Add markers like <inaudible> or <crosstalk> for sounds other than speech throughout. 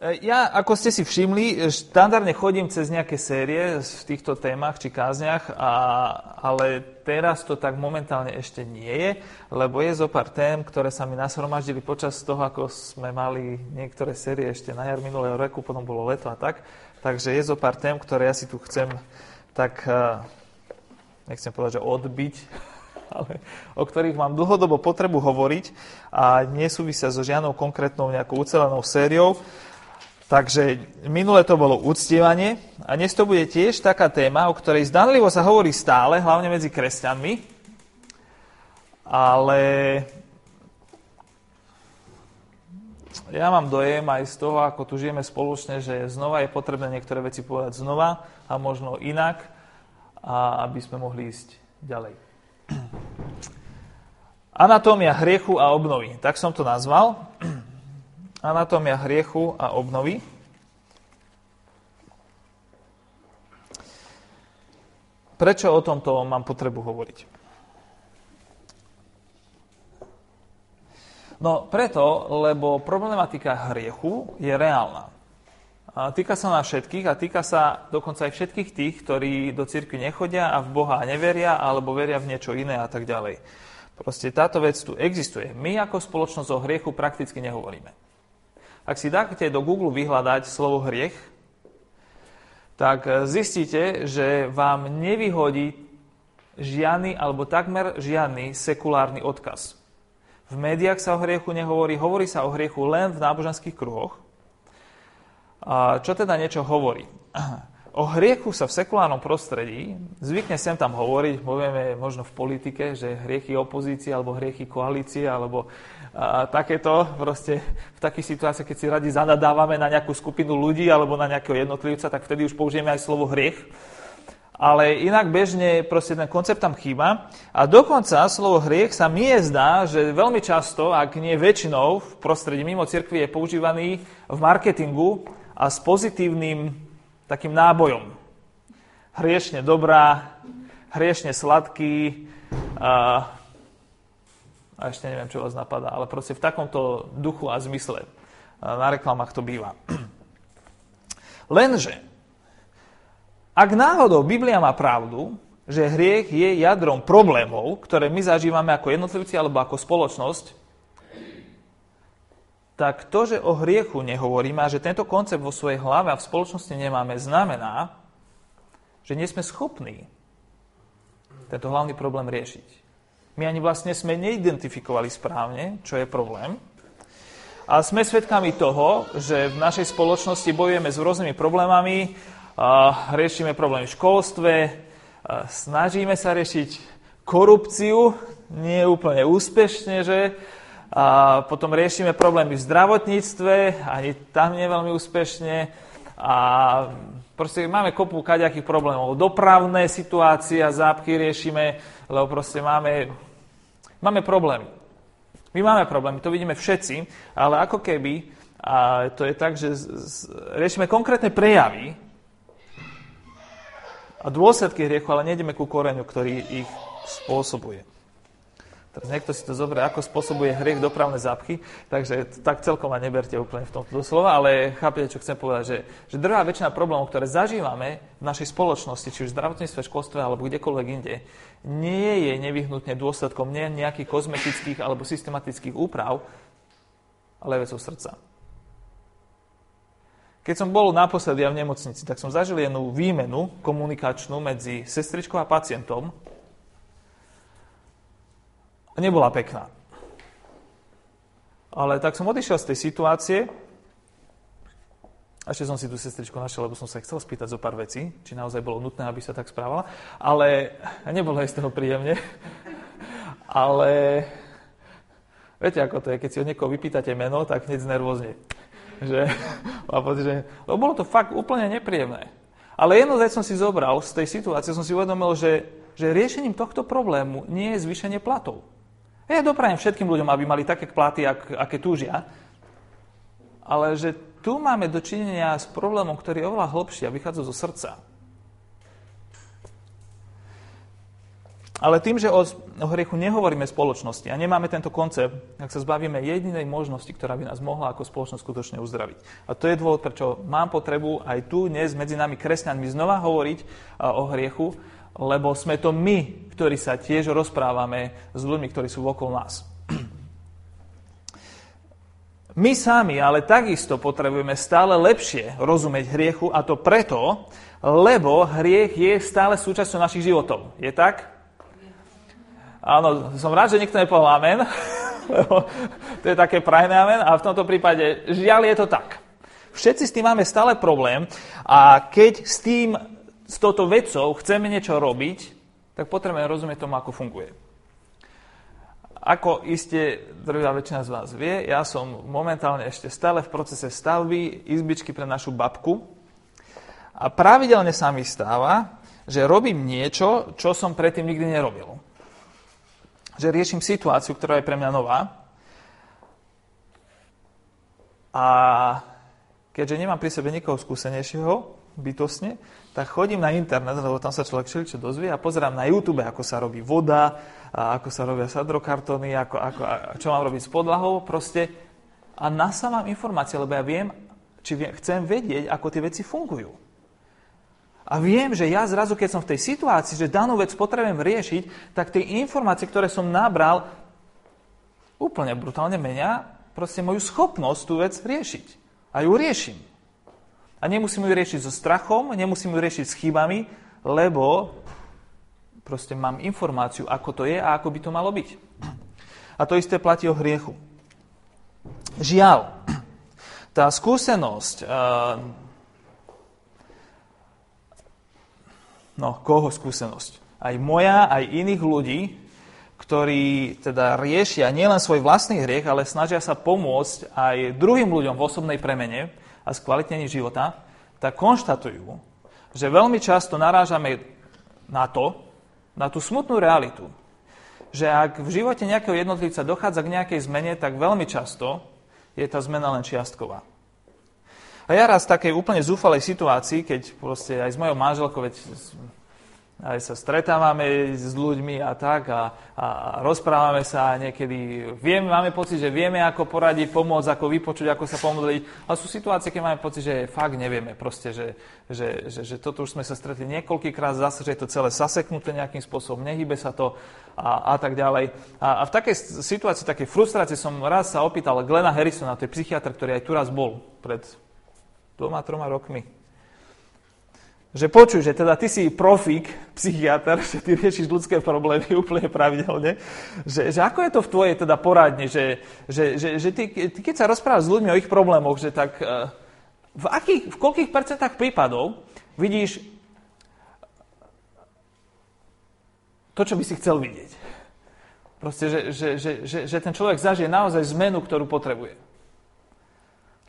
E, ja, ako ste si všimli, štandardne chodím cez nejaké série v týchto témach či kázniach, a, ale teraz to tak momentálne ešte nie je, lebo je zo pár tém, ktoré sa mi nasromaždili počas toho, ako sme mali niektoré série ešte na jar minulého roku, potom bolo leto a tak. Takže je zo pár tém, ktoré ja si tu chcem tak, e, nechcem povedať, že odbiť, <laughs> ale o ktorých mám dlhodobo potrebu hovoriť a nesúvisia so žiadnou konkrétnou nejakou ucelenou sériou. Takže minule to bolo uctievanie a dnes to bude tiež taká téma, o ktorej zdanlivo sa hovorí stále, hlavne medzi kresťanmi, ale ja mám dojem aj z toho, ako tu žijeme spoločne, že znova je potrebné niektoré veci povedať znova a možno inak, a aby sme mohli ísť ďalej. Anatómia hriechu a obnovy. Tak som to nazval. Anatómia hriechu a obnovy. Prečo o tomto mám potrebu hovoriť? No preto, lebo problematika hriechu je reálna. A týka sa nás všetkých a týka sa dokonca aj všetkých tých, ktorí do cirkvi nechodia a v Boha neveria alebo veria v niečo iné a tak ďalej. Proste táto vec tu existuje. My ako spoločnosť o hriechu prakticky nehovoríme. Ak si dáte do Google vyhľadať slovo hriech, tak zistíte, že vám nevyhodí žiadny alebo takmer žiadny sekulárny odkaz. V médiách sa o hriechu nehovorí, hovorí sa o hriechu len v náboženských kruhoch. Čo teda niečo hovorí? <clears throat> O hriechu sa v sekulárnom prostredí zvykne sem tam hovoriť, povieme možno v politike, že hriechy opozície alebo hriechy koalície alebo a, takéto proste v takých situáciách, keď si radi zanadávame na nejakú skupinu ľudí alebo na nejakého jednotlivca, tak vtedy už použijeme aj slovo hriech. Ale inak bežne proste ten koncept tam chýba. A dokonca slovo hriech sa mi je zdá, že veľmi často, ak nie väčšinou v prostredí mimo cirkvi je používaný v marketingu a s pozitívnym takým nábojom. Hriešne dobrá, hriešne sladký a, a ešte neviem, čo vás napadá, ale proste v takomto duchu a zmysle na reklamách to býva. <clears throat> Lenže, ak náhodou Biblia má pravdu, že hriech je jadrom problémov, ktoré my zažívame ako jednotlivci alebo ako spoločnosť, tak to, že o hriechu nehovoríme a že tento koncept vo svojej hlave a v spoločnosti nemáme, znamená, že nie sme schopní tento hlavný problém riešiť. My ani vlastne sme neidentifikovali správne, čo je problém. A sme svedkami toho, že v našej spoločnosti bojujeme s rôznymi problémami, riešime problémy v školstve, snažíme sa riešiť korupciu, nie úplne úspešne, že? A potom riešime problémy v zdravotníctve, ani tam nie veľmi úspešne. A proste máme kopu kaďakých problémov. Dopravné situácie a zápky riešime, lebo proste máme, máme problémy. My máme problémy, to vidíme všetci, ale ako keby, a to je tak, že riešime konkrétne prejavy a dôsledky hriechu, ale nejdeme ku koreňu, ktorý ich spôsobuje. Teraz niekto si to zoberie, ako spôsobuje hriech dopravné zápchy, takže tak celkom ma neberte úplne v tomto doslova, ale chápete, čo chcem povedať, že, že druhá väčšina problémov, ktoré zažívame v našej spoločnosti, či už v zdravotníctve, školstve alebo kdekoľvek inde, nie je nevyhnutne dôsledkom nie nejakých kozmetických alebo systematických úprav, ale vecou srdca. Keď som bol naposledy v nemocnici, tak som zažil jednu výmenu komunikačnú medzi sestričkou a pacientom, nebola pekná. Ale tak som odišiel z tej situácie, a ešte som si tú sestričku našiel, lebo som sa chcel spýtať zo pár vecí, či naozaj bolo nutné, aby sa tak správala, ale nebolo aj z toho príjemne. ale viete, ako to je, keď si od niekoho vypýtate meno, tak hneď znervozne. Že, že, lebo bolo to fakt úplne nepríjemné. Ale jednu vec som si zobral z tej situácie, som si uvedomil, že, že riešením tohto problému nie je zvýšenie platov. Ja doprajem všetkým ľuďom, aby mali také platy, ak, aké túžia, ale že tu máme dočinenia s problémom, ktorý je oveľa hlbší a vychádza zo srdca. Ale tým, že o, o hriechu nehovoríme spoločnosti a nemáme tento koncept, tak sa zbavíme jedinej možnosti, ktorá by nás mohla ako spoločnosť skutočne uzdraviť. A to je dôvod, prečo mám potrebu aj tu dnes medzi nami kresťanmi znova hovoriť o hriechu, lebo sme to my, ktorí sa tiež rozprávame s ľuďmi, ktorí sú okolo nás. <clears throat> My sami ale takisto potrebujeme stále lepšie rozumieť hriechu a to preto, lebo hriech je stále súčasťou našich životov. Je tak? Áno, som rád, že nikto nepovedal amen, <laughs> lebo to je také prajné amen a v tomto prípade žiaľ je to tak. Všetci s tým máme stále problém a keď s tým, s touto vecou chceme niečo robiť, tak potrebujeme rozumieť tomu, ako funguje. Ako iste druhá väčšina z vás vie, ja som momentálne ešte stále v procese stavby izbičky pre našu babku a pravidelne sa mi stáva, že robím niečo, čo som predtým nikdy nerobil že riešim situáciu, ktorá je pre mňa nová. A keďže nemám pri sebe nikoho skúsenejšieho, bytosne, tak chodím na internet, lebo tam sa človek všeličo dozvie a pozerám na YouTube, ako sa robí voda, a ako sa robia sadrokartóny, ako, ako, a čo mám robiť s podlahou, proste. A nasávam informácie, lebo ja viem, či viem, chcem vedieť, ako tie veci fungujú. A viem, že ja zrazu, keď som v tej situácii, že danú vec potrebujem riešiť, tak tie informácie, ktoré som nabral, úplne brutálne menia proste moju schopnosť tú vec riešiť. A ju riešim. A nemusím ju riešiť so strachom, nemusím ju riešiť s chybami, lebo proste mám informáciu, ako to je a ako by to malo byť. A to isté platí o hriechu. Žiaľ, tá skúsenosť No, koho skúsenosť? Aj moja, aj iných ľudí, ktorí teda riešia nielen svoj vlastný hriech, ale snažia sa pomôcť aj druhým ľuďom v osobnej premene a skvalitnení života, tak konštatujú, že veľmi často narážame na to, na tú smutnú realitu, že ak v živote nejakého jednotlivca dochádza k nejakej zmene, tak veľmi často je tá zmena len čiastková. A ja raz v takej úplne zúfalej situácii, keď proste aj s mojou manželkou, veď aj sa stretávame s ľuďmi a tak a, a, rozprávame sa a niekedy vieme, máme pocit, že vieme, ako poradiť, pomôcť, ako vypočuť, ako sa pomodliť. Ale sú situácie, keď máme pocit, že fakt nevieme proste, že, že, že, že toto už sme sa stretli niekoľkýkrát, zase, že je to celé zaseknuté nejakým spôsobom, nehybe sa to a, a tak ďalej. A, a v takej situácii, takej frustrácii som raz sa opýtal Glena Harrisona, to je psychiatr, ktorý aj tu raz bol pred dvoma, troma rokmi. Že počuj, že teda ty si profík, psychiatr, <laughs> že ty riešiš ľudské problémy úplne pravidelne, že, že ako je to v tvojej teda poradni, že, že, že, že ty, ty keď sa rozprávaš s ľuďmi o ich problémoch, že tak eh, v, akých, v koľkých percentách prípadov vidíš to, čo by si chcel vidieť. Proste, že, že, že, že, že ten človek zažije naozaj zmenu, ktorú potrebuje.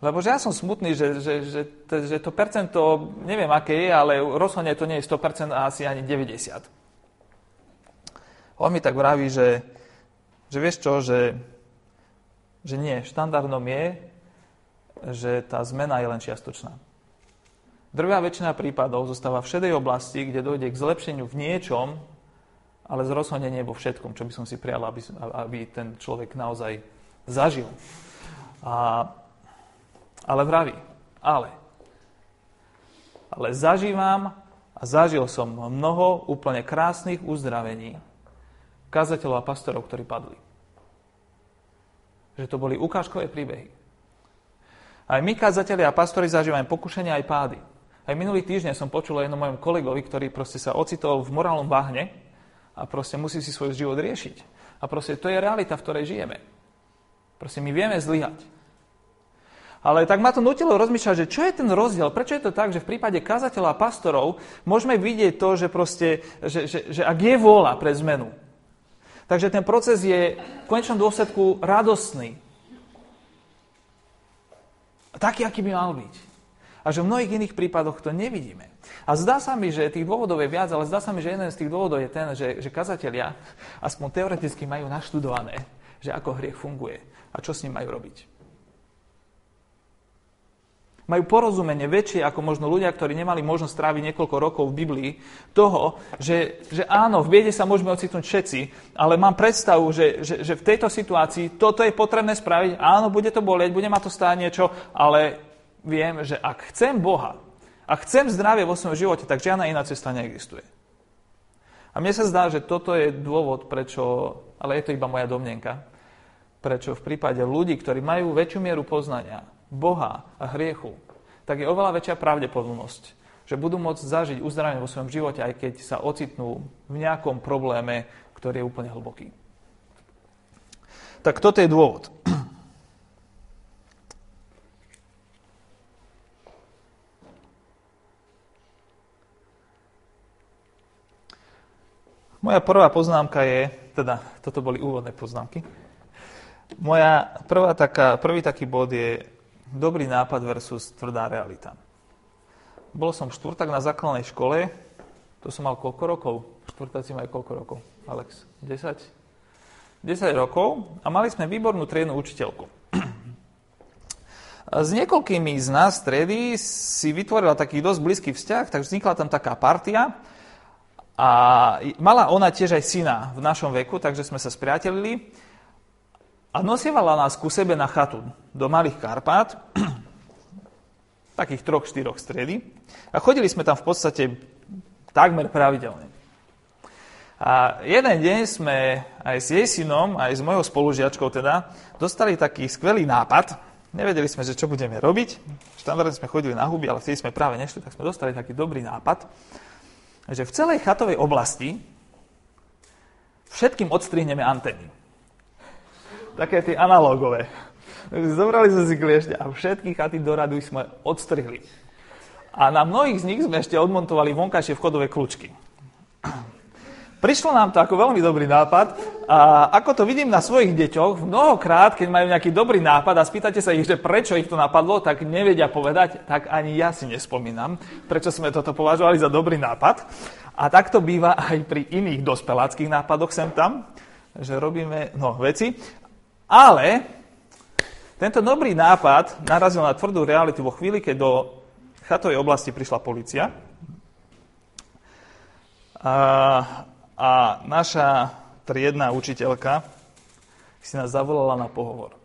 Lebo že ja som smutný, že, že, že, to, že to percento, neviem aké je, ale rozhodne to nie je 100% a asi ani 90%. On mi tak vraví, že, že vieš čo, že, že nie, štandardom je, že tá zmena je len čiastočná. Drvá väčšina prípadov zostáva v šedej oblasti, kde dojde k zlepšeniu v niečom, ale rozhodne nie vo všetkom, čo by som si prijal, aby, aby ten človek naozaj zažil. A ale vraví, ale. Ale zažívam a zažil som mnoho úplne krásnych uzdravení kazateľov a pastorov, ktorí padli. Že to boli ukážkové príbehy. Aj my, kazatelia a pastori, zažívame pokušenia aj pády. Aj minulý týždeň som počul jednom mojom kolegovi, ktorý proste sa ocitol v morálnom bahne a proste musí si svoj život riešiť. A proste to je realita, v ktorej žijeme. Proste my vieme zlyhať. Ale tak ma to nutilo rozmýšľať, že čo je ten rozdiel, prečo je to tak, že v prípade kazateľa a pastorov môžeme vidieť to, že, proste, že, že, že ak je vôľa pre zmenu, takže ten proces je v konečnom dôsledku radostný. Taký, aký by mal byť. A že v mnohých iných prípadoch to nevidíme. A zdá sa mi, že tých dôvodov je viac, ale zdá sa mi, že jeden z tých dôvodov je ten, že, že kazatelia aspoň teoreticky majú naštudované, že ako hriech funguje a čo s ním majú robiť. Majú porozumenie väčšie ako možno ľudia, ktorí nemali možnosť stráviť niekoľko rokov v Biblii, toho, že, že áno, v biede sa môžeme ocitnúť všetci, ale mám predstavu, že, že, že v tejto situácii toto je potrebné spraviť. Áno, bude to bolieť, bude ma to stáť niečo, ale viem, že ak chcem Boha, a chcem zdravie vo svojom živote, tak žiadna iná cesta neexistuje. A mne sa zdá, že toto je dôvod, prečo, ale je to iba moja domnenka, prečo v prípade ľudí, ktorí majú väčšiu mieru poznania Boha a hriechu, tak je oveľa väčšia pravdepodobnosť, že budú môcť zažiť uzdravenie vo svojom živote, aj keď sa ocitnú v nejakom probléme, ktorý je úplne hlboký. Tak toto je dôvod. Moja prvá poznámka je, teda toto boli úvodné poznámky, moja prvá taká, prvý taký bod je dobrý nápad versus tvrdá realita. Bol som štvrtak na základnej škole, to som mal koľko rokov? Štvrtáci majú koľko rokov? Alex, 10? 10 rokov a mali sme výbornú triednu učiteľku. <clears throat> S niekoľkými z nás triedy si vytvorila taký dosť blízky vzťah, tak vznikla tam taká partia a mala ona tiež aj syna v našom veku, takže sme sa spriatelili. A nosievala nás ku sebe na chatu do Malých Karpát, <clears throat> takých troch, štyroch stredy. A chodili sme tam v podstate takmer pravidelne. A jeden deň sme aj s jej synom, aj s mojou spolužiačkou teda, dostali taký skvelý nápad. Nevedeli sme, že čo budeme robiť. Štandardne sme chodili na huby, ale vtedy sme práve nešli, tak sme dostali taký dobrý nápad že v celej chatovej oblasti všetkým odstrihneme antény. Také tie analógové. Zobrali sme si kliešťa a všetky chaty do radu sme odstrihli. A na mnohých z nich sme ešte odmontovali vonkajšie vchodové kľúčky. Prišlo nám to ako veľmi dobrý nápad a ako to vidím na svojich deťoch, mnohokrát, keď majú nejaký dobrý nápad a spýtate sa ich, že prečo ich to napadlo, tak nevedia povedať, tak ani ja si nespomínam, prečo sme toto považovali za dobrý nápad. A tak to býva aj pri iných dospeláckých nápadoch sem tam, že robíme no, veci. Ale tento dobrý nápad narazil na tvrdú realitu vo chvíli, keď do chatovej oblasti prišla policia. A a naša triedna učiteľka si nás zavolala na pohovor.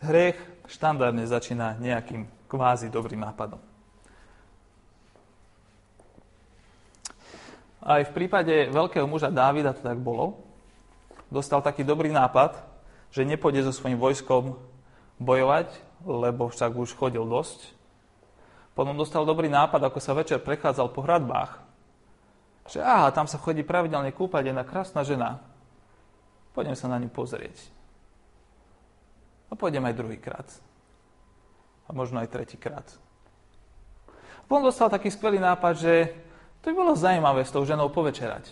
Hriech štandardne začína nejakým kvázi dobrým nápadom. Aj v prípade veľkého muža Dávida to tak bolo. Dostal taký dobrý nápad, že nepôjde so svojím vojskom bojovať, lebo však už chodil dosť. Potom dostal dobrý nápad, ako sa večer prechádzal po hradbách. Že aha, tam sa chodí pravidelne kúpať jedna krásna žena. Pôjdem sa na ňu pozrieť. A pôjdem aj druhýkrát. A možno aj tretíkrát. Potom dostal taký skvelý nápad, že to by bolo zaujímavé s tou ženou povečerať.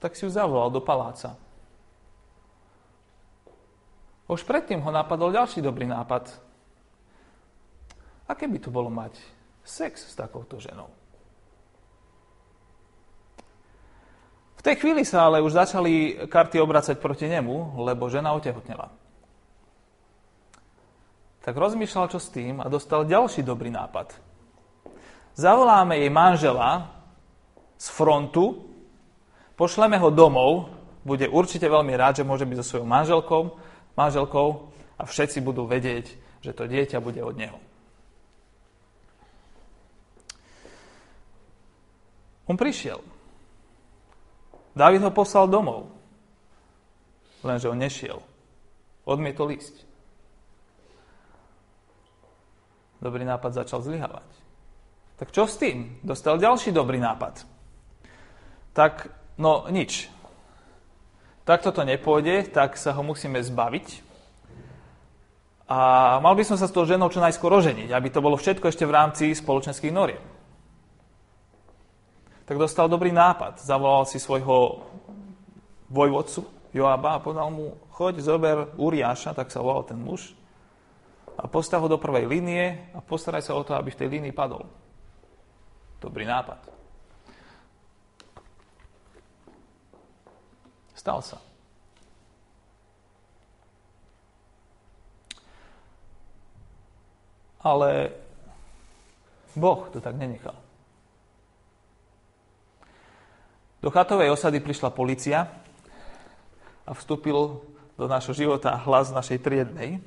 Tak si ju zavolal do paláca. Už predtým ho napadol ďalší dobrý nápad. Aké by to bolo mať sex s takouto ženou? V tej chvíli sa ale už začali karty obracať proti nemu, lebo žena otehotnela. Tak rozmýšľal, čo s tým a dostal ďalší dobrý nápad. Zavoláme jej manžela z frontu, pošleme ho domov, bude určite veľmi rád, že môže byť so svojou manželkou manželkou a všetci budú vedieť, že to dieťa bude od neho. On prišiel. Dávid ho poslal domov. Lenže on nešiel. Odmietol ísť. Dobrý nápad začal zlyhávať. Tak čo s tým? Dostal ďalší dobrý nápad. Tak, no nič takto to nepôjde, tak sa ho musíme zbaviť. A mal by som sa s tou ženou čo najskôr oženiť, aby to bolo všetko ešte v rámci spoločenských noriem. Tak dostal dobrý nápad. Zavolal si svojho vojvodcu Joaba a povedal mu, choď, zober Uriáša, tak sa volal ten muž, a postav ho do prvej línie a postaraj sa o to, aby v tej línii padol. Dobrý nápad. Stal sa. Ale Boh to tak nenechal. Do chatovej osady prišla policia a vstúpil do našho života hlas našej triednej.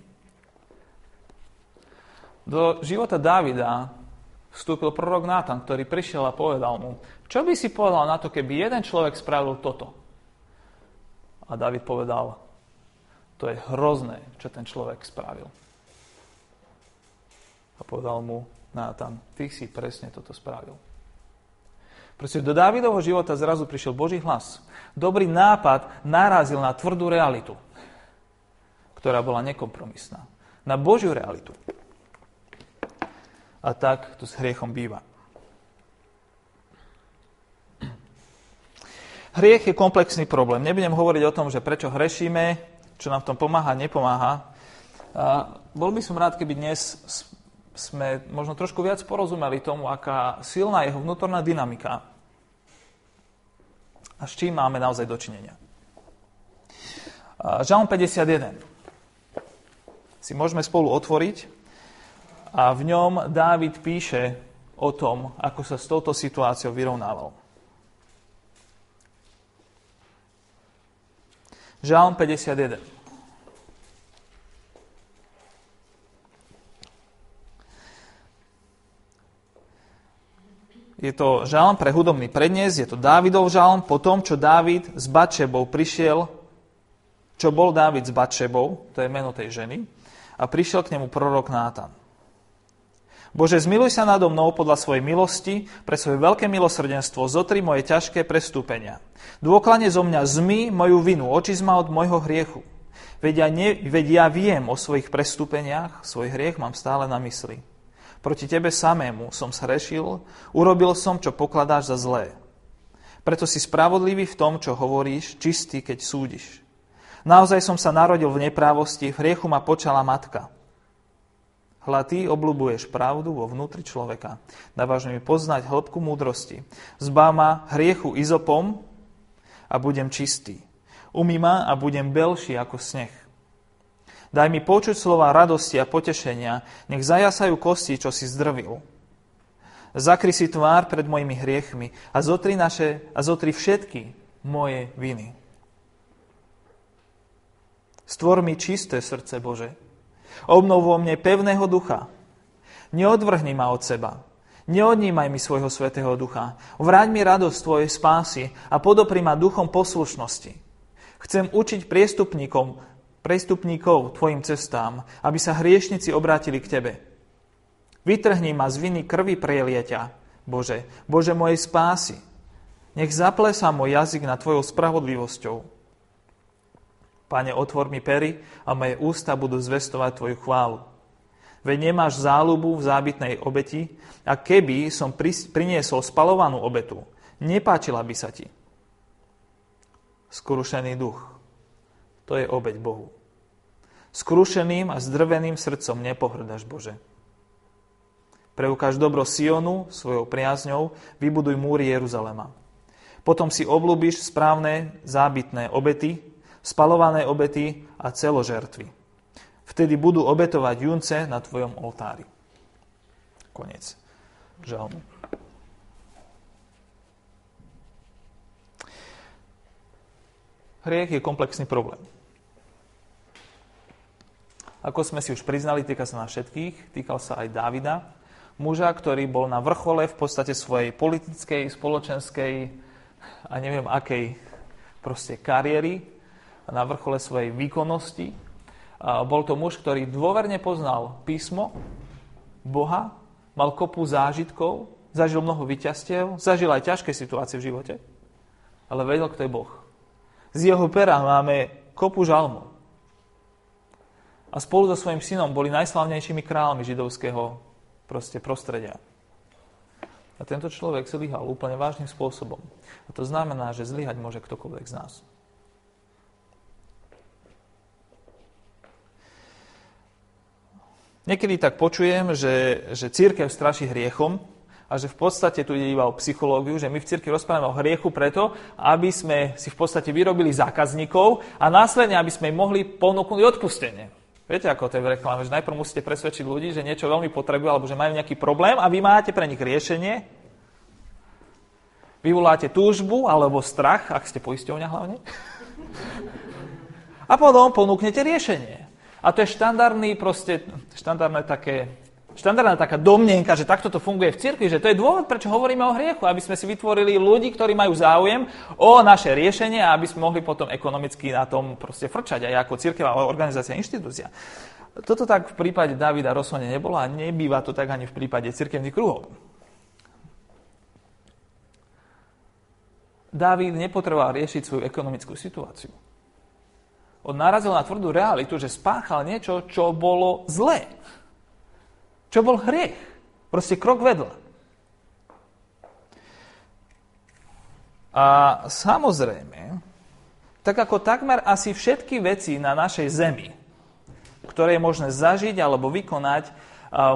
Do života Dávida vstúpil prorok Nátan, ktorý prišiel a povedal mu, čo by si povedal na to, keby jeden človek spravil toto? A David povedal, to je hrozné, čo ten človek spravil. A povedal mu Nátan, ty si presne toto spravil. Proste do Dávidovho života zrazu prišiel Boží hlas. Dobrý nápad narazil na tvrdú realitu, ktorá bola nekompromisná. Na Božiu realitu. A tak to s hriechom býva. Hriech je komplexný problém. Nebudem hovoriť o tom, že prečo hrešíme, čo nám v tom pomáha, nepomáha. A bol by som rád, keby dnes sme možno trošku viac porozumeli tomu, aká silná je jeho vnútorná dynamika a s čím máme naozaj dočinenia. Žalm 51 si môžeme spolu otvoriť a v ňom Dávid píše o tom, ako sa s touto situáciou vyrovnával. Žalm 51. Je to žalm pre hudobný prednes, je to Dávidov žalm po tom, čo Dávid s Batšebou prišiel, čo bol Dávid s Batšebou, to je meno tej ženy, a prišiel k nemu prorok Nátan. Bože, zmiluj sa nado mnou podľa svojej milosti, pre svoje veľké milosrdenstvo, zotri moje ťažké prestúpenia. Dôkladne zo mňa zmy moju vinu, očizma od môjho hriechu. Veď ja, ne, veď ja viem o svojich prestúpeniach, svoj hriech mám stále na mysli. Proti tebe samému som srešil, urobil som, čo pokladáš za zlé. Preto si spravodlivý v tom, čo hovoríš, čistý, keď súdiš. Naozaj som sa narodil v neprávosti, v hriechu ma počala matka. Hľa ty obľubuješ pravdu vo vnútri človeka. Dávaš mi poznať hĺbku múdrosti. Zbá ma hriechu izopom a budem čistý. Umí ma a budem belší ako sneh. Daj mi počuť slova radosti a potešenia, nech zajasajú kosti, čo si zdrvil. Zakry si tvár pred mojimi hriechmi a zotri, naše, a zotri všetky moje viny. Stvor mi čisté srdce, Bože. Obnov vo mne pevného ducha. Neodvrhni ma od seba. Neodnímaj mi svojho svetého ducha. Vráť mi radosť tvojej spásy a podopri ma duchom poslušnosti. Chcem učiť priestupníkom prestupníkov tvojim cestám, aby sa hriešnici obrátili k tebe. Vytrhni ma z viny krvi prielieťa, Bože, Bože mojej spásy. Nech zaplesá môj jazyk na tvojou spravodlivosťou. Pane, otvor mi pery a moje ústa budú zvestovať tvoju chválu. Veď nemáš záľubu v zábytnej obeti a keby som priniesol spalovanú obetu, nepáčila by sa ti. Skrušený duch to je obeď Bohu. Skrušeným a zdrveným srdcom nepohrdaš, Bože. Preukáž dobro Sionu svojou priazňou, vybuduj múry Jeruzalema. Potom si oblúbiš správne zábytné obety, spalované obety a celožertvy. Vtedy budú obetovať junce na tvojom oltári. Konec žalmu. Hriech je komplexný problém. Ako sme si už priznali, týka sa nás všetkých, týkal sa aj Dávida, muža, ktorý bol na vrchole v podstate svojej politickej, spoločenskej a neviem akej proste kariéry, na vrchole svojej výkonnosti. Bol to muž, ktorý dôverne poznal písmo, Boha, mal kopu zážitkov, zažil mnoho vyťastiev, zažil aj ťažké situácie v živote, ale vedel, kto je Boh. Z jeho pera máme kopu žalmov. A spolu so svojím synom boli najslavnejšími kráľmi židovského proste prostredia. A tento človek zlyhal úplne vážnym spôsobom. A to znamená, že zlyhať môže ktokoľvek z nás. Niekedy tak počujem, že, že církev straší hriechom a že v podstate tu ide iba o psychológiu, že my v cirkvi rozprávame o hriechu preto, aby sme si v podstate vyrobili zákazníkov a následne, aby sme im mohli ponúknuť odpustenie. Viete, ako to je v reklame, že najprv musíte presvedčiť ľudí, že niečo veľmi potrebujú alebo že majú nejaký problém a vy máte pre nich riešenie. Vyvoláte túžbu alebo strach, ak ste poisťovňa hlavne. <laughs> A potom ponúknete riešenie. A to je štandardný, proste, štandardné také štandardná taká domnenka, že takto to funguje v cirkvi, že to je dôvod, prečo hovoríme o hriechu, aby sme si vytvorili ľudí, ktorí majú záujem o naše riešenie a aby sme mohli potom ekonomicky na tom proste frčať aj ako cirkevá organizácia, inštitúcia. Toto tak v prípade Davida rozhodne nebolo a nebýva to tak ani v prípade cirkevných kruhov. Dávid nepotreboval riešiť svoju ekonomickú situáciu. On narazil na tvrdú realitu, že spáchal niečo, čo bolo zlé. Čo bol hriech? Proste krok vedľa. A samozrejme, tak ako takmer asi všetky veci na našej zemi, ktoré je možné zažiť alebo vykonať,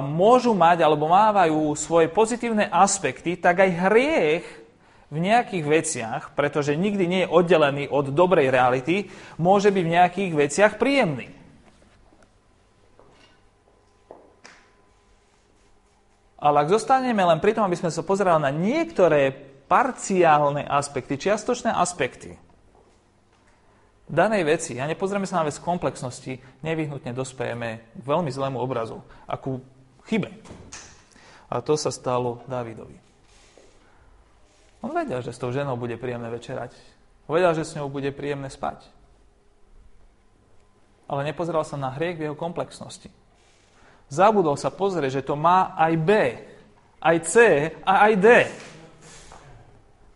môžu mať alebo mávajú svoje pozitívne aspekty, tak aj hriech v nejakých veciach, pretože nikdy nie je oddelený od dobrej reality, môže byť v nejakých veciach príjemný. Ale ak zostaneme len pri tom, aby sme sa pozerali na niektoré parciálne aspekty, čiastočné aspekty danej veci a nepozrieme sa na vec komplexnosti, nevyhnutne dospejeme k veľmi zlému obrazu, akú chybe. A to sa stalo Dávidovi. On vedel, že s tou ženou bude príjemné večerať. Vedel, že s ňou bude príjemné spať. Ale nepozeral sa na hriech v jeho komplexnosti. Zabudol sa pozrieť, že to má aj B, aj C a aj D.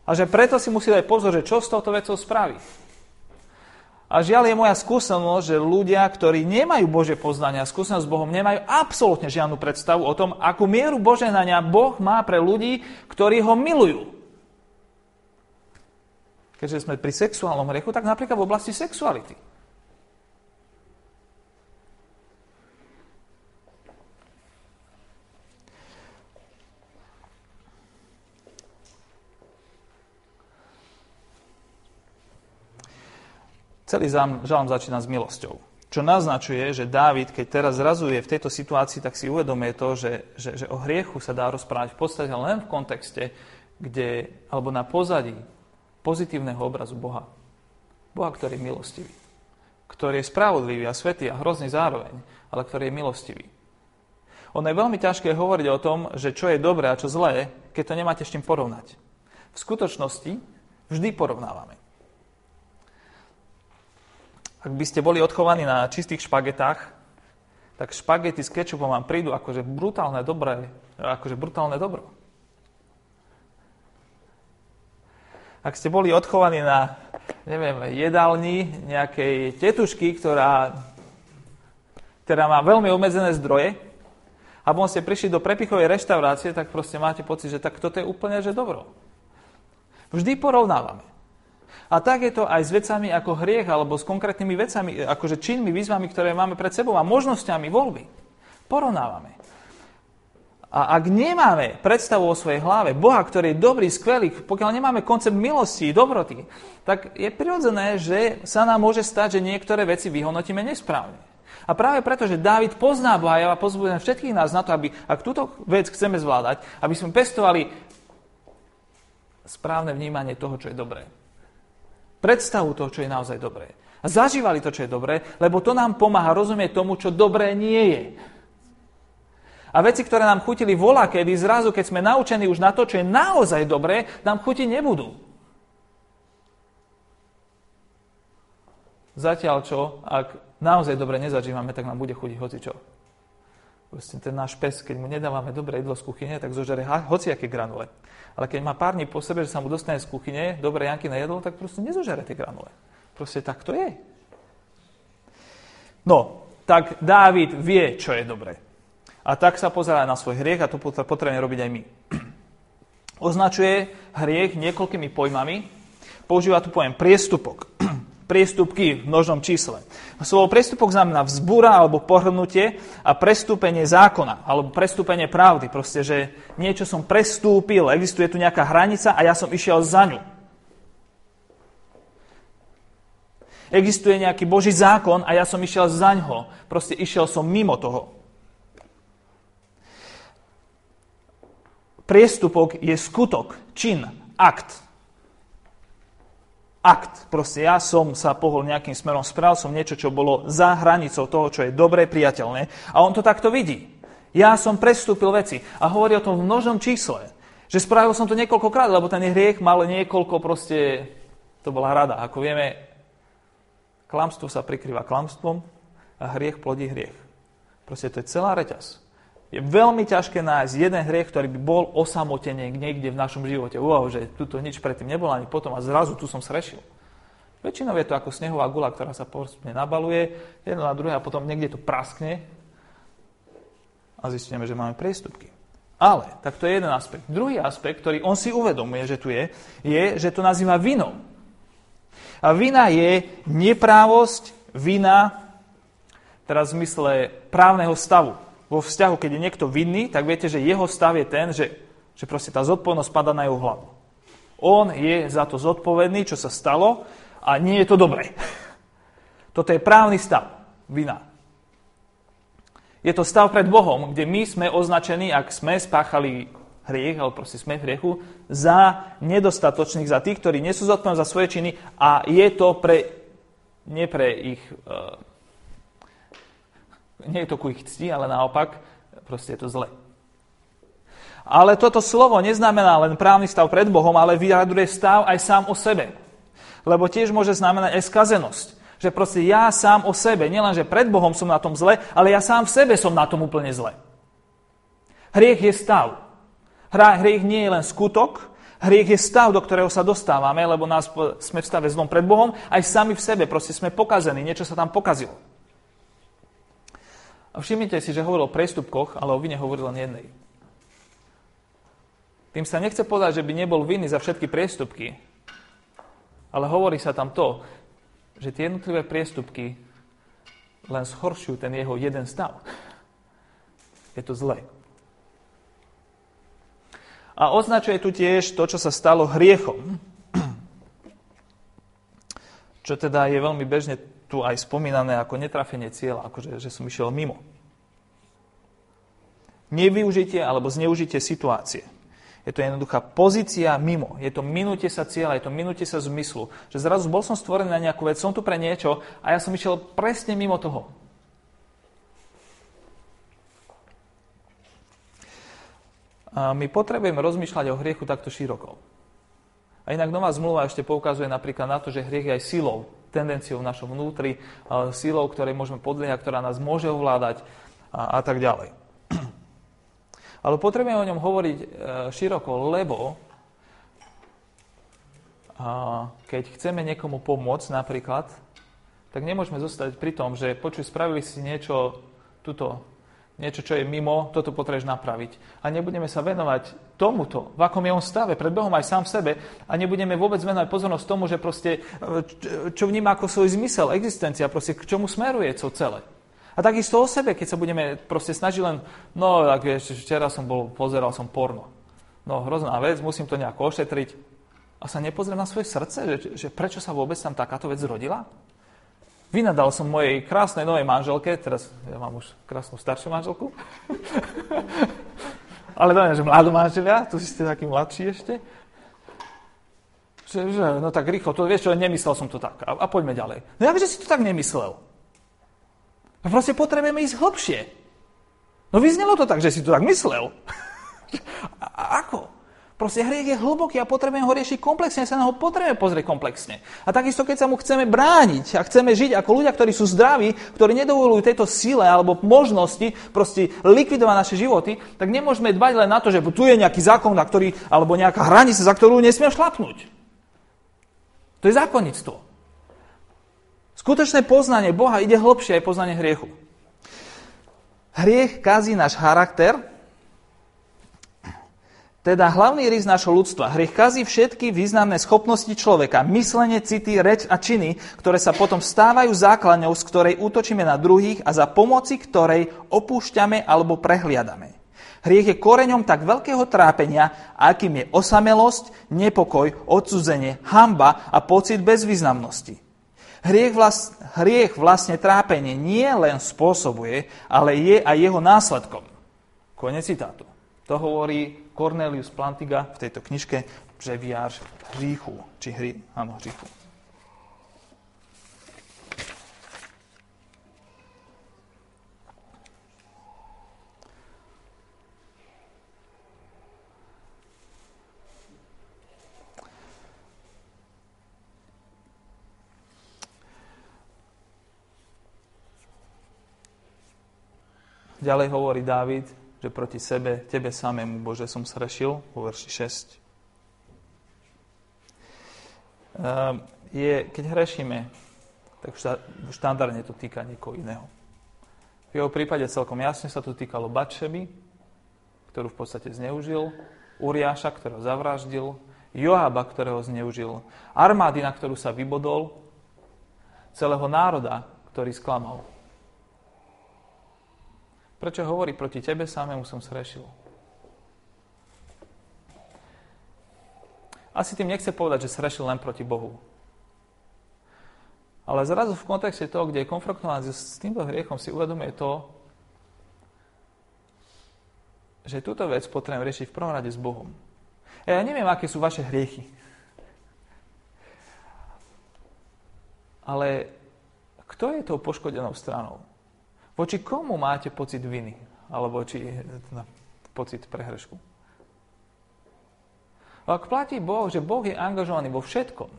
A že preto si musí dať pozor, že čo s touto vecou spraví. A žiaľ je moja skúsenosť, že ľudia, ktorí nemajú Bože poznania, skúsenosť s Bohom, nemajú absolútne žiadnu predstavu o tom, akú mieru Boženania Boh má pre ľudí, ktorí ho milujú. Keďže sme pri sexuálnom hriechu, tak napríklad v oblasti sexuality. Celý žalm začína s milosťou. Čo naznačuje, že Dávid, keď teraz zrazuje v tejto situácii, tak si uvedomuje to, že, že, že o hriechu sa dá rozprávať v podstate len v kontexte, kde, alebo na pozadí pozitívneho obrazu Boha. Boha, ktorý je milostivý. Ktorý je spravodlivý a svetý a hrozný zároveň, ale ktorý je milostivý. Ono je veľmi ťažké hovoriť o tom, že čo je dobré a čo zlé, keď to nemáte s čím porovnať. V skutočnosti vždy porovnávame. Ak by ste boli odchovaní na čistých špagetách, tak špagety s kečupom vám prídu akože brutálne dobré, akože brutálne dobro. Ak ste boli odchovaní na, neviem, jedálni nejakej tetušky, ktorá, ktorá má veľmi obmedzené zdroje, a potom ste prišli do prepichovej reštaurácie, tak proste máte pocit, že tak toto je úplne že dobro. Vždy porovnávame. A tak je to aj s vecami ako hriech alebo s konkrétnymi vecami, akože činmi, výzvami, ktoré máme pred sebou a možnosťami voľby. Porovnávame. A ak nemáme predstavu o svojej hlave Boha, ktorý je dobrý, skvelý, pokiaľ nemáme koncept milosti, dobroty, tak je prirodzené, že sa nám môže stať, že niektoré veci vyhodnotíme nesprávne. A práve preto, že Dávid pozná Boha, ja pozbudujem všetkých nás na to, aby, ak túto vec chceme zvládať, aby sme pestovali správne vnímanie toho, čo je dobré predstavu toho, čo je naozaj dobré. A zažívali to, čo je dobré, lebo to nám pomáha rozumieť tomu, čo dobré nie je. A veci, ktoré nám chutili vola, kedy zrazu, keď sme naučení už na to, čo je naozaj dobré, nám chutiť nebudú. Zatiaľ čo, ak naozaj dobre nezažívame, tak nám bude chutiť hoci čo. Proste ten náš pes, keď mu nedávame dobré jedlo z kuchyne, tak zožere hociaké granule. Ale keď má pár dní po sebe, že sa mu dostane z kuchyne dobré Janky na jedlo, tak proste nezožere tie granule. Proste tak to je. No, tak Dávid vie, čo je dobré. A tak sa pozerá na svoj hriech a to potrebujeme robiť aj my. <clears throat> Označuje hriech niekoľkými pojmami. Používa tu pojem priestupok. <clears throat> priestupky v množnom čísle. Slovo priestupok znamená vzbúra alebo pohrnutie a prestúpenie zákona alebo prestúpenie pravdy. Proste, že niečo som prestúpil, existuje tu nejaká hranica a ja som išiel za ňu. Existuje nejaký Boží zákon a ja som išiel za ňo. Proste išiel som mimo toho. Priestupok je skutok, čin, akt akt. Proste ja som sa pohol nejakým smerom, spravil som niečo, čo bolo za hranicou toho, čo je dobré, priateľné. A on to takto vidí. Ja som prestúpil veci. A hovorí o tom v množnom čísle. Že spravil som to niekoľkokrát, lebo ten hriech mal niekoľko proste... To bola rada. Ako vieme, klamstvo sa prikrýva klamstvom a hriech plodí hriech. Proste to je celá reťaz. Je veľmi ťažké nájsť jeden hriech, ktorý by bol osamotene niekde v našom živote. Wow, že tuto nič predtým nebolo ani potom a zrazu tu som srešil. Väčšinou je to ako snehová gula, ktorá sa postupne nabaluje, jedno na druhé a potom niekde to praskne a zistíme, že máme priestupky. Ale, tak to je jeden aspekt. Druhý aspekt, ktorý on si uvedomuje, že tu je, je, že to nazýva vinou. A vina je neprávosť, vina, teraz v zmysle právneho stavu vo vzťahu, keď je niekto vinný, tak viete, že jeho stav je ten, že, že proste tá zodpovednosť spada na jeho hlavu. On je za to zodpovedný, čo sa stalo a nie je to dobré. <laughs> Toto je právny stav. Vina. Je to stav pred Bohom, kde my sme označení, ak sme spáchali hriech, alebo proste sme v hriechu, za nedostatočných, za tých, ktorí nie sú zodpovední za svoje činy a je to pre, nie pre ich uh, nie je to ku ich cti, ale naopak, proste je to zle. Ale toto slovo neznamená len právny stav pred Bohom, ale vyjadruje stav aj sám o sebe. Lebo tiež môže znamenať aj skazenosť. Že proste ja sám o sebe, nielen, že pred Bohom som na tom zle, ale ja sám v sebe som na tom úplne zle. Hriech je stav. Hriech nie je len skutok, hriech je stav, do ktorého sa dostávame, lebo nás sme v stave zlom pred Bohom, aj sami v sebe, proste sme pokazení, niečo sa tam pokazilo. A všimnite si, že hovoril o prestupkoch, ale o vine hovoril len jednej. Tým sa nechce povedať, že by nebol vinný za všetky priestupky, ale hovorí sa tam to, že tie jednotlivé priestupky len zhoršujú ten jeho jeden stav. Je to zlé. A označuje tu tiež to, čo sa stalo hriechom. Čo teda je veľmi bežne tu aj spomínané ako netrafenie cieľa, akože že som išiel mimo. Nevyužitie alebo zneužitie situácie. Je to jednoduchá pozícia mimo. Je to minutie sa cieľa, je to minutie sa zmyslu. Že zrazu bol som stvorený na nejakú vec, som tu pre niečo a ja som išiel presne mimo toho. A my potrebujeme rozmýšľať o hriechu takto široko. A inak nová zmluva ešte poukazuje napríklad na to, že hriech je aj silou tendenciou v našom vnútri, silou, ktorej môžeme podliehať, ktorá nás môže ovládať a, a tak ďalej. <clears throat> Ale potrebujeme o ňom hovoriť e, široko, lebo keď chceme niekomu pomôcť napríklad, tak nemôžeme zostať pri tom, že počuj, spravili si niečo tuto niečo, čo je mimo, toto potrebuješ napraviť. A nebudeme sa venovať tomuto, v akom je on stave, pred Bohom aj sám v sebe a nebudeme vôbec venovať pozornosť tomu, že proste, e, čo vníma ako svoj zmysel, existencia, proste k čomu smeruje to celé. A takisto o sebe, keď sa budeme proste snažiť len, no, tak vieš, včera som bol, pozeral som porno. No, hrozná vec, musím to nejako ošetriť. A sa nepozriem na svoje srdce, že, že prečo sa vôbec tam takáto vec zrodila? Vynadal som mojej krásnej novej manželke, teraz ja mám už krásnu staršiu manželku, <laughs> ale je, že mladú manželia, tu si ste taký mladší ešte. Že, že, no tak rýchlo, to vieš čo, nemyslel som to tak. A, a poďme ďalej. No ja že si to tak nemyslel. No proste potrebujeme ísť hlbšie. No vyznelo to tak, že si to tak myslel. <laughs> a, a ako? Proste hriech je hlboký a potrebujeme ho riešiť komplexne, sa na ho potrebujeme pozrieť komplexne. A takisto, keď sa mu chceme brániť a chceme žiť ako ľudia, ktorí sú zdraví, ktorí nedovolujú tejto sile alebo možnosti proste likvidovať naše životy, tak nemôžeme dbať len na to, že tu je nejaký zákon, na ktorý, alebo nejaká hranica, za ktorú nesmiem šlapnúť. To je zákonnictvo. Skutočné poznanie Boha ide hlbšie aj poznanie hriechu. Hriech kazí náš charakter, Teda hlavný rys nášho ľudstva. Hriech kazí všetky významné schopnosti človeka, myslenie, city, reč a činy, ktoré sa potom stávajú základňou, z ktorej útočíme na druhých a za pomoci ktorej opúšťame alebo prehliadame. Hriech je koreňom tak veľkého trápenia, akým je osamelosť, nepokoj, odsudzenie, hamba a pocit bezvýznamnosti. Hriech, vlast, hriech vlastne trápenie nie len spôsobuje, ale je aj jeho následkom. Konec citátu. To hovorí Cornelius Plantiga v tejto knižke Ževiář hříchu, či hry, áno, hříchu. Ďalej hovorí Dávid, že proti sebe, tebe samému, Bože, som srešil, vo verši 6. Ehm, je, keď hrešíme, tak štandardne to týka niekoho iného. V jeho prípade celkom jasne sa to týkalo Batšeby, ktorú v podstate zneužil, Uriáša, ktorého zavraždil, Joába, ktorého zneužil, armády, na ktorú sa vybodol, celého národa, ktorý sklamal. Prečo hovorí proti tebe samému som srešil? Asi tým nechce povedať, že srešil len proti Bohu. Ale zrazu v kontexte toho, kde je konfrontovaný s týmto hriechom, si uvedomuje to, že túto vec potrebujem riešiť v prvom rade s Bohom. Ja neviem, aké sú vaše hriechy. Ale kto je tou poškodenou stranou? Voči komu máte pocit viny? Alebo či, no, pocit prehrešku? Ak platí Boh, že Boh je angažovaný vo všetkom,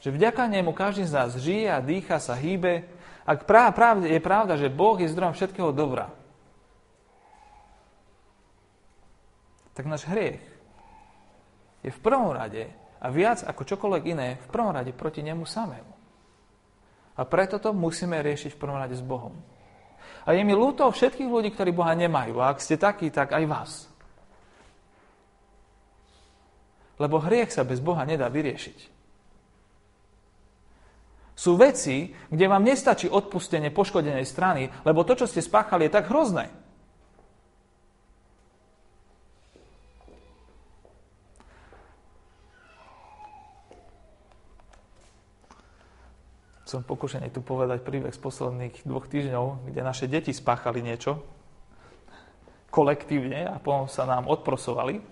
že vďaka nemu každý z nás žije a dýcha sa, hýbe, ak práv, práv, je pravda, že Boh je zdrojom všetkého dobra, tak náš hriech je v prvom rade a viac ako čokoľvek iné, v prvom rade proti nemu samému. A preto to musíme riešiť v prvom rade s Bohom. A je mi ľúto všetkých ľudí, ktorí Boha nemajú. A ak ste takí, tak aj vás. Lebo hriech sa bez Boha nedá vyriešiť. Sú veci, kde vám nestačí odpustenie poškodenej strany, lebo to, čo ste spáchali, je tak hrozné. Som pokušený tu povedať príbeh z posledných dvoch týždňov, kde naše deti spáchali niečo kolektívne a potom sa nám odprosovali.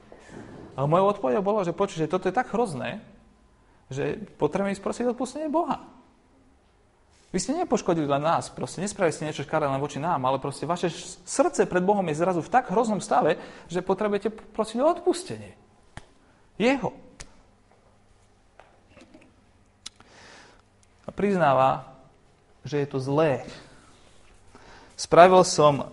Ale mojou odpovedou bolo, že počuť, že toto je tak hrozné, že potrebujeme ísť prosiť odpustenie Boha. Vy ste nepoškodili len nás, proste nespravili ste niečo škaredé len voči nám, ale proste vaše srdce pred Bohom je zrazu v tak hroznom stave, že potrebujete prosiť o odpustenie. Jeho. Priznáva, že je to zlé. Spravil som,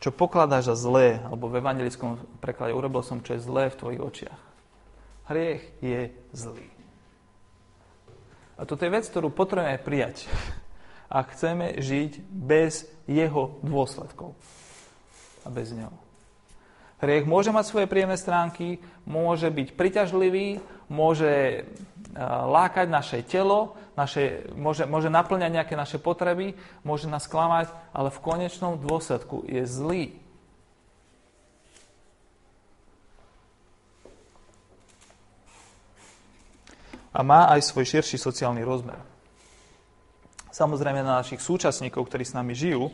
čo pokladáš za zlé, alebo v evangelickom preklade urobil som, čo je zlé v tvojich očiach. Hriech je zlý. A toto je vec, ktorú potrebujeme prijať. A chceme žiť bez jeho dôsledkov. A bez neho. Hriech môže mať svoje príjemné stránky, môže byť priťažlivý, môže lákať naše telo, naše, môže, môže naplňať nejaké naše potreby, môže nás klamať, ale v konečnom dôsledku je zlý. A má aj svoj širší sociálny rozmer. Samozrejme na našich súčasníkov, ktorí s nami žijú, e,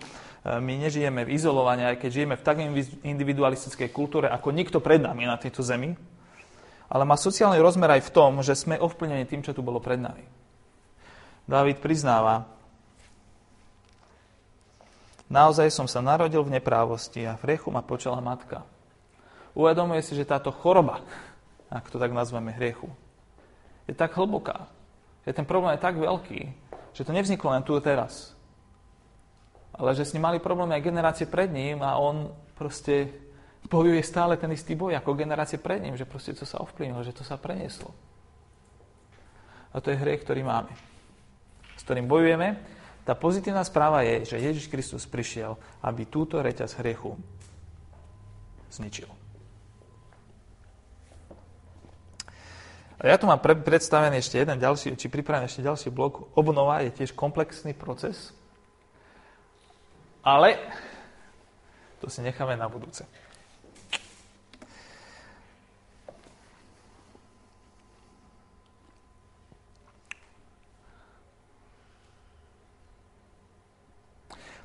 my nežijeme v izolovaní, aj keď žijeme v tak individualistickej kultúre, ako nikto pred nami na tejto zemi, ale má sociálny rozmer aj v tom, že sme ovplnení tým, čo tu bolo pred nami. Dávid priznáva, naozaj som sa narodil v neprávosti a v hriechu ma počala matka. Uvedomuje si, že táto choroba, ak to tak nazveme hriechu, je tak hlboká, že ten problém je tak veľký, že to nevzniklo len tu teraz. Ale že s ním mali problémy aj generácie pred ním a on proste bojuje stále ten istý boj ako generácie pred ním, že proste to sa ovplyvnilo, že to sa prenieslo. A to je hriech, ktorý máme. S ktorým bojujeme. Tá pozitívna správa je, že Ježiš Kristus prišiel, aby túto reťaz hriechu zničil. A ja tu mám pre, predstavený ešte jeden ďalší, či pripravený ešte ďalší blok. Obnova je tiež komplexný proces, ale to si necháme na budúce.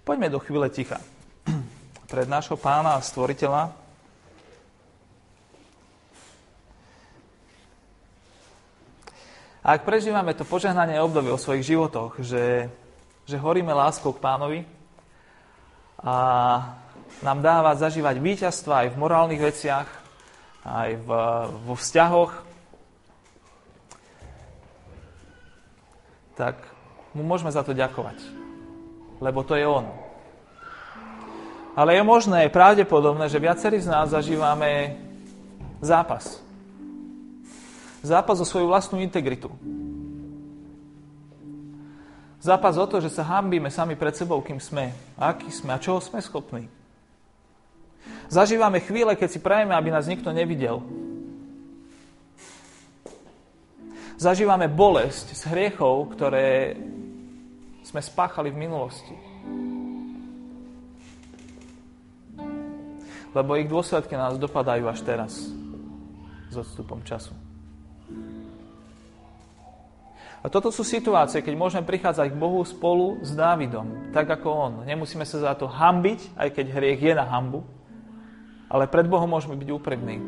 Poďme do chvíle ticha. <clears throat> Pred nášho pána a stvoriteľa ak prežívame to požehnanie obdobie o svojich životoch, že, že horíme láskou k pánovi a nám dáva zažívať víťazstva aj v morálnych veciach, aj v, vo vzťahoch, tak mu môžeme za to ďakovať. Lebo to je on. Ale je možné, je pravdepodobné, že viacerí z nás zažívame zápas Zápas o svoju vlastnú integritu. Zápas o to, že sa hambíme sami pred sebou, kým sme, aký sme a čoho sme schopní. Zažívame chvíle, keď si prajeme, aby nás nikto nevidel. Zažívame bolesť z hriechov, ktoré sme spáchali v minulosti. Lebo ich dôsledky nás dopadajú až teraz, s odstupom času. A toto sú situácie, keď môžeme prichádzať k Bohu spolu s Dávidom, tak ako on. Nemusíme sa za to hambiť, aj keď hriech je na hambu, ale pred Bohom môžeme byť úprední.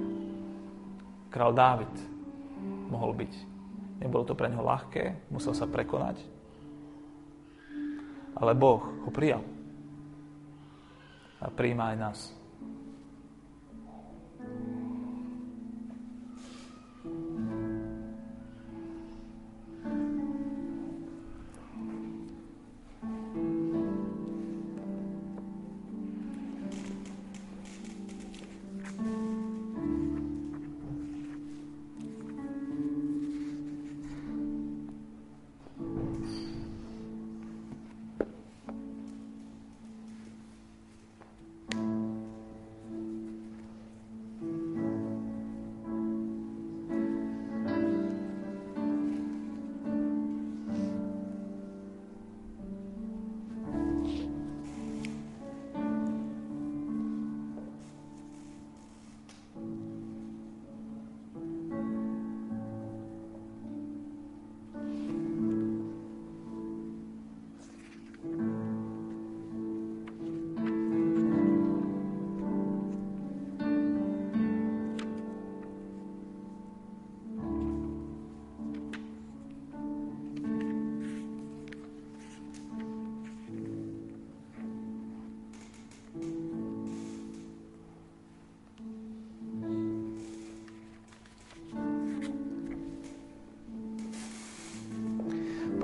Král Dávid mohol byť. Nebolo to pre neho ľahké, musel sa prekonať, ale Boh ho prijal. A príjma aj nás.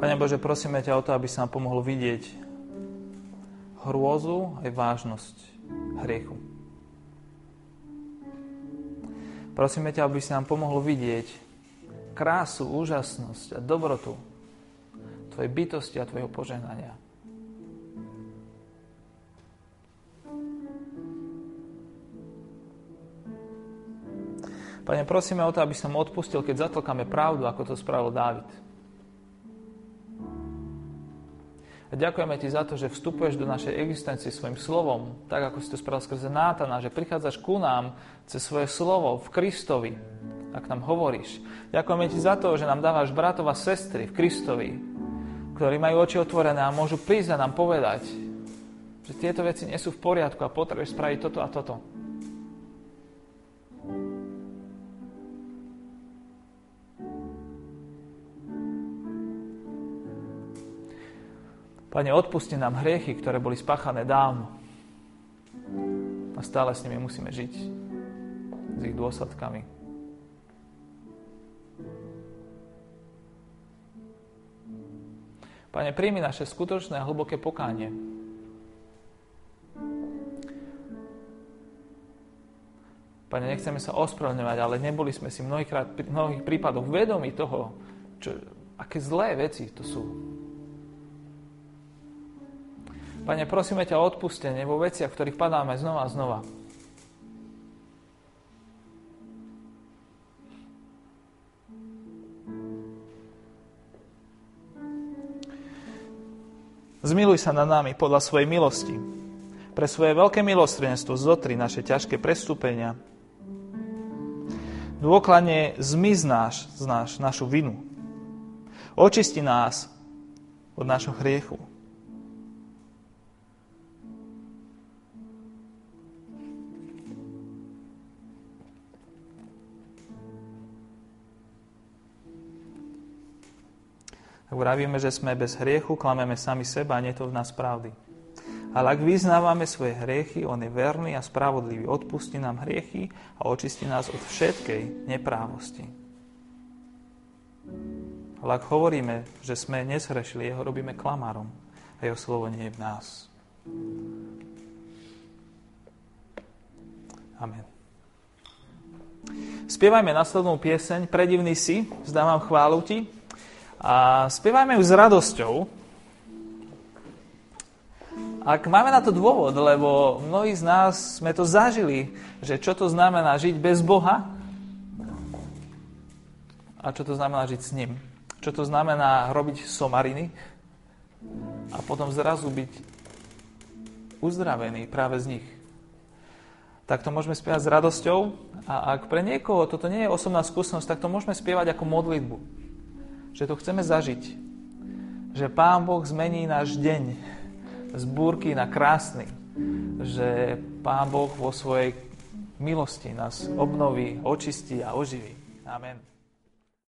Pane Bože, prosíme ťa o to, aby sa nám pomohlo vidieť hrôzu aj vážnosť hriechu. Prosíme ťa, aby si nám pomohlo vidieť krásu, úžasnosť a dobrotu Tvojej bytosti a Tvojho požehnania. Pane, prosíme o to, aby som odpustil, keď zatlkáme pravdu, ako to spravil Dávid. A ďakujeme Ti za to, že vstupuješ do našej existencie svojim slovom, tak ako si to spravil skrze Nátana, že prichádzaš ku nám cez svoje slovo v Kristovi, ak nám hovoríš. Ďakujeme Ti za to, že nám dávaš bratov a sestry v Kristovi, ktorí majú oči otvorené a môžu prísť a nám povedať, že tieto veci nie sú v poriadku a potrebuješ spraviť toto a toto. Pane, odpusti nám hriechy, ktoré boli spáchané dávno. A stále s nimi musíme žiť. S ich dôsledkami. Pane, príjmi naše skutočné a hlboké pokánie. Pane, nechceme sa ospravedlňovať, ale neboli sme si v mnohých prípadoch vedomi toho, čo, aké zlé veci to sú. Pane, prosíme ťa o odpustenie vo veciach, v ktorých padáme znova a znova. Zmiluj sa nad nami podľa svojej milosti. Pre svoje veľké milostrenstvo zotri naše ťažké prestúpenia. Dôkladne zmiznáš z náš, našu vinu. Očisti nás od nášho hriechu. Ak vravíme, že sme bez hriechu, klameme sami seba a nie to v nás pravdy. Ale ak vyznávame svoje hriechy, On je verný a spravodlivý. Odpustí nám hriechy a očistí nás od všetkej neprávosti. Ale ak hovoríme, že sme neshrešili, Jeho robíme klamárom a Jeho slovo nie je v nás. Amen. Spievajme naslednú pieseň Predivný si, vzdávam chválu Ti. A spievajme ju s radosťou. Ak máme na to dôvod, lebo mnohí z nás sme to zažili, že čo to znamená žiť bez Boha a čo to znamená žiť s ním. Čo to znamená robiť somariny a potom zrazu byť uzdravený práve z nich. Tak to môžeme spievať s radosťou a ak pre niekoho toto nie je osobná skúsenosť, tak to môžeme spievať ako modlitbu že to chceme zažiť. Že Pán Boh zmení náš deň z búrky na krásny. Že Pán Boh vo svojej milosti nás obnoví, očistí a oživí. Amen.